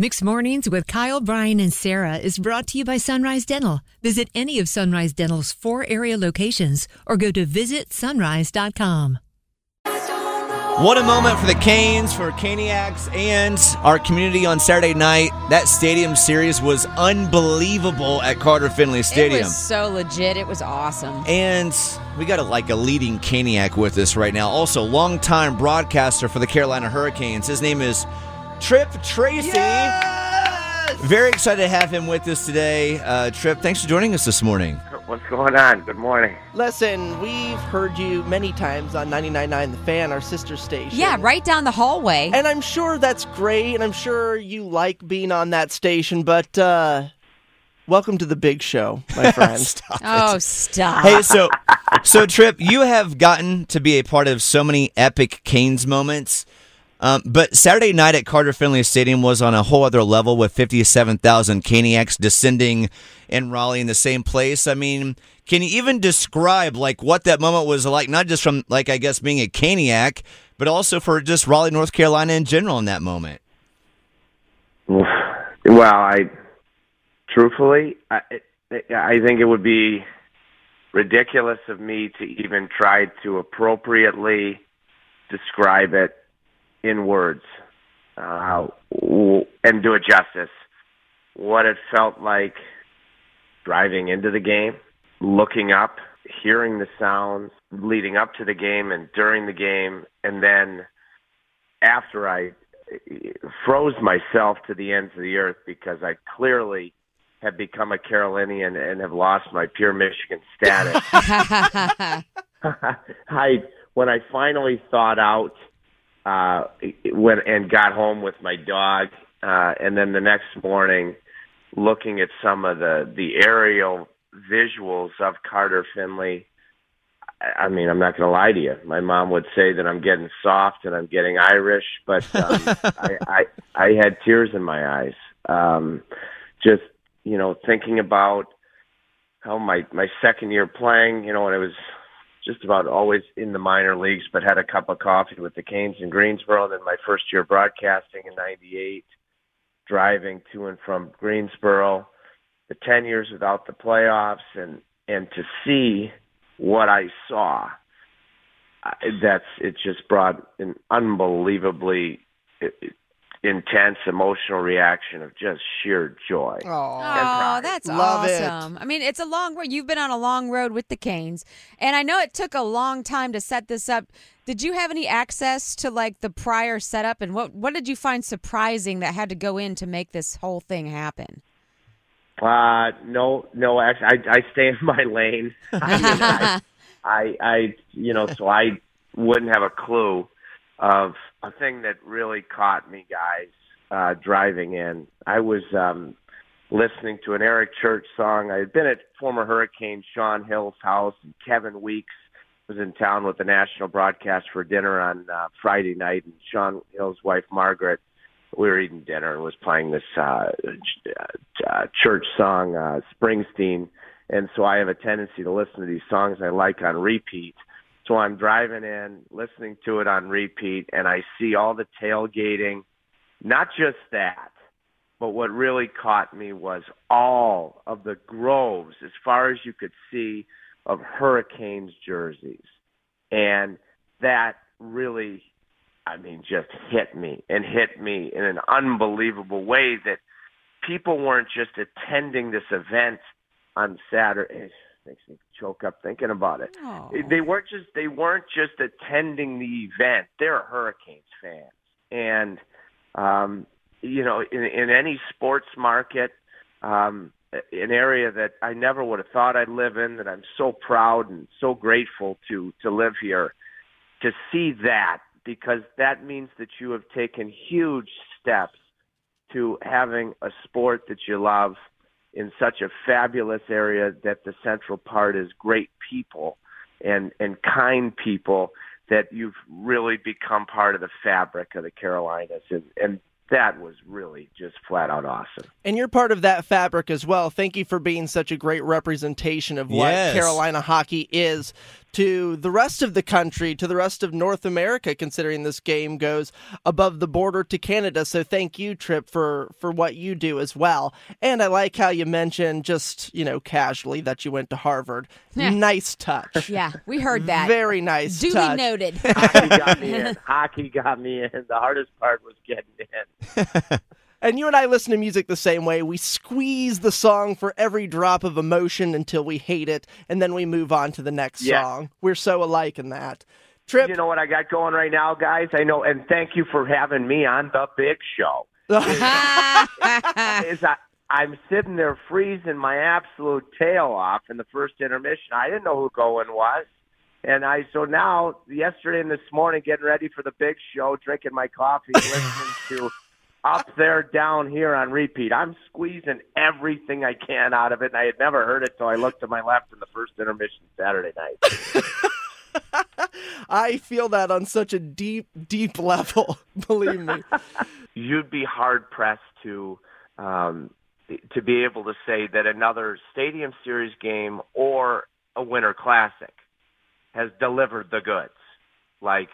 Mixed Mornings with Kyle, Brian, and Sarah is brought to you by Sunrise Dental. Visit any of Sunrise Dental's four area locations or go to visitsunrise.com. What a moment for the Canes, for Caniacs, and our community on Saturday night. That stadium series was unbelievable at Carter Finley Stadium. It was so legit. It was awesome. And we got a, like a leading Caniac with us right now. Also, longtime broadcaster for the Carolina Hurricanes. His name is Tripp Tracy. Very excited to have him with us today. Uh, Tripp, thanks for joining us this morning. What's going on? Good morning. Listen, we've heard you many times on 99.9 The Fan, our sister station. Yeah, right down the hallway. And I'm sure that's great, and I'm sure you like being on that station, but uh, welcome to the big show, my friend. Stop it. oh, stop. Hey, so so Tripp, you have gotten to be a part of so many epic Canes moments. Um, but Saturday night at Carter Finley Stadium was on a whole other level with 57,000 Caniacs descending in Raleigh in the same place. I mean, can you even describe like what that moment was like? Not just from like I guess being a Caniac, but also for just Raleigh, North Carolina in general in that moment. Well, I truthfully, I, I think it would be ridiculous of me to even try to appropriately describe it in words uh, and do it justice. What it felt like driving into the game, looking up, hearing the sounds leading up to the game and during the game, and then after I froze myself to the ends of the earth because I clearly have become a Carolinian and have lost my pure Michigan status. I when I finally thought out uh, when and got home with my dog, uh, and then the next morning, looking at some of the the aerial visuals of Carter Finley. I I mean, I'm not going to lie to you. My mom would say that I'm getting soft and I'm getting Irish, but um, I, I I had tears in my eyes. Um, just you know, thinking about how my my second year playing, you know, when it was just about always in the minor leagues, but had a cup of coffee with the Canes in Greensboro. And then my first year broadcasting in '98, driving to and from Greensboro, the 10 years without the playoffs, and and to see what I saw, that's it. Just brought an unbelievably intense emotional reaction of just sheer joy. Oh, that's Love it. awesome. I mean, it's a long road. You've been on a long road with the Canes, and I know it took a long time to set this up. Did you have any access to like the prior setup, and what what did you find surprising that had to go in to make this whole thing happen? Uh, no, no. Actually, I, I stay in my lane. I, mean, I, I, I, you know, so I wouldn't have a clue of a thing that really caught me, guys. Uh, driving in, I was um, listening to an Eric Church song. I had been at former Hurricane Sean Hill's house, and Kevin Weekes was in town with the national broadcast for dinner on uh, Friday night, and Sean Hill's wife Margaret we were eating dinner and was playing this uh, uh, church song, uh, Springsteen. And so I have a tendency to listen to these songs I like on repeat. So I'm driving in, listening to it on repeat, and I see all the tailgating. Not just that, but what really caught me was all of the groves, as far as you could see, of Hurricanes jerseys. And that really I mean, just hit me and hit me in an unbelievable way that people weren't just attending this event on Saturday. It makes me choke up thinking about it. Oh. They weren't just they weren't just attending the event. They're Hurricanes fans, and um, you know, in, in any sports market, um, an area that I never would have thought I'd live in, that I'm so proud and so grateful to to live here, to see that because that means that you have taken huge steps to having a sport that you love in such a fabulous area that the central part is great people and and kind people that you've really become part of the fabric of the Carolinas and and that was really just flat out awesome. And you're part of that fabric as well. Thank you for being such a great representation of what Yes. Carolina hockey is to the rest of the country, to the rest of North America, considering this game goes above the border to Canada. So thank you, Tripp, for for what you do as well. And I like how you mentioned just you know casually that you went to Harvard. Yeah. Nice touch. Yeah, we heard that. Very nice. Duly touch. noted. Hockey got me in. Hockey got me in. The hardest part was getting in. And you and I listen to music the same way. We squeeze the song for every drop of emotion until we hate it, and then we move on to the next Yeah. song. We're so alike in that. Tripp, You know what I got going right now, guys? I know, and thank you for having me on the big show. Is I, I'm sitting there freezing my absolute tail off in the first intermission. I didn't know who Goen was. And I so now yesterday and this morning getting ready for the big show, drinking my coffee, listening to up there down here on repeat. I'm squeezing everything I can out of it, and I had never heard it till I looked to my left in the first intermission Saturday night. I feel that on such a deep, deep level. Believe me. You'd be hard pressed to um, to be able to say that another Stadium Series game or a Winter Classic has delivered the goods, like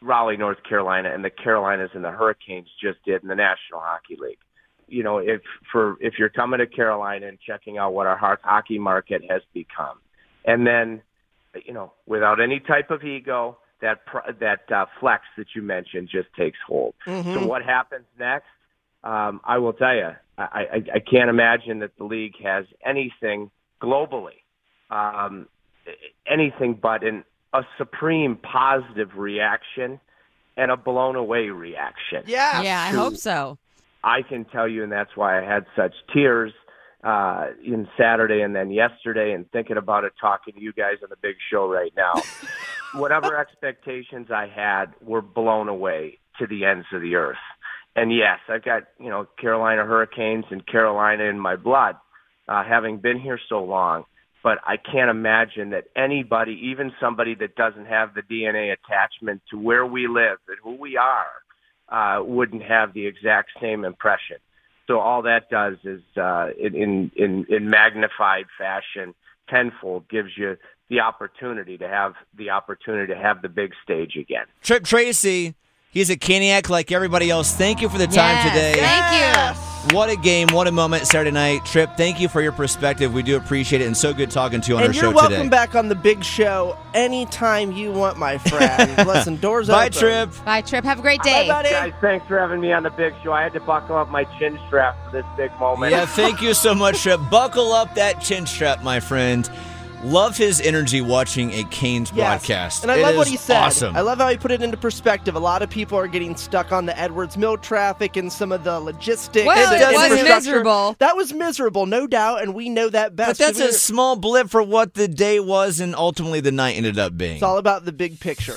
Raleigh, North Carolina, and the Carolinas and the Hurricanes just did in the National Hockey League. You know, if for if you're coming to Carolina and checking out what our hockey market has become, and then, you know, without any type of ego, that that uh, flex that you mentioned just takes hold. So what happens next? Um, I will tell you, I, I, I can't imagine that the league has anything globally, um, anything but an, a supreme positive reaction and a blown away reaction. Yeah. yeah, I hope so. I can tell you, and that's why I had such tears uh, in Saturday and then yesterday, and thinking about it, talking to you guys on the big show right now. Whatever expectations I had were blown away to the ends of the earth. And yes, I've got you know Carolina Hurricanes and Carolina in my blood, uh, having been here so long. But I can't imagine that anybody, even somebody that doesn't have the DNA attachment to where we live and who we are, uh, wouldn't have the exact same impression. So all that does is, uh, in, in in magnified fashion, tenfold gives you the opportunity to have the opportunity to have the big stage again. Tripp Tracy, he's a Caniac like everybody else. Thank you for the time Yes, today. Thank you. What a game, what a moment Saturday night. Tripp, thank you for your perspective. We do appreciate it and so good talking to you on And our you're welcome back on the big show anytime you want, my friend. Listen, doors Bye, open. Bye, Tripp. Bye, Tripp. Have a great Bye, day. buddy. Guys, thanks for having me on the big show. I had to buckle up my chin strap for this big moment. Yeah, thank you so much, Tripp. Buckle up that chin strap, my friend. Love his energy watching a Canes Yes. broadcast. And I It love what he said. Awesome. I love how he put it into perspective. A lot of people are getting stuck on the Edwards Mill traffic and some of the logistics. Well, it was miserable. That was miserable, no doubt, and we know that best. but that's a small blip for what the day was and ultimately the night ended up being. It's all about the big picture.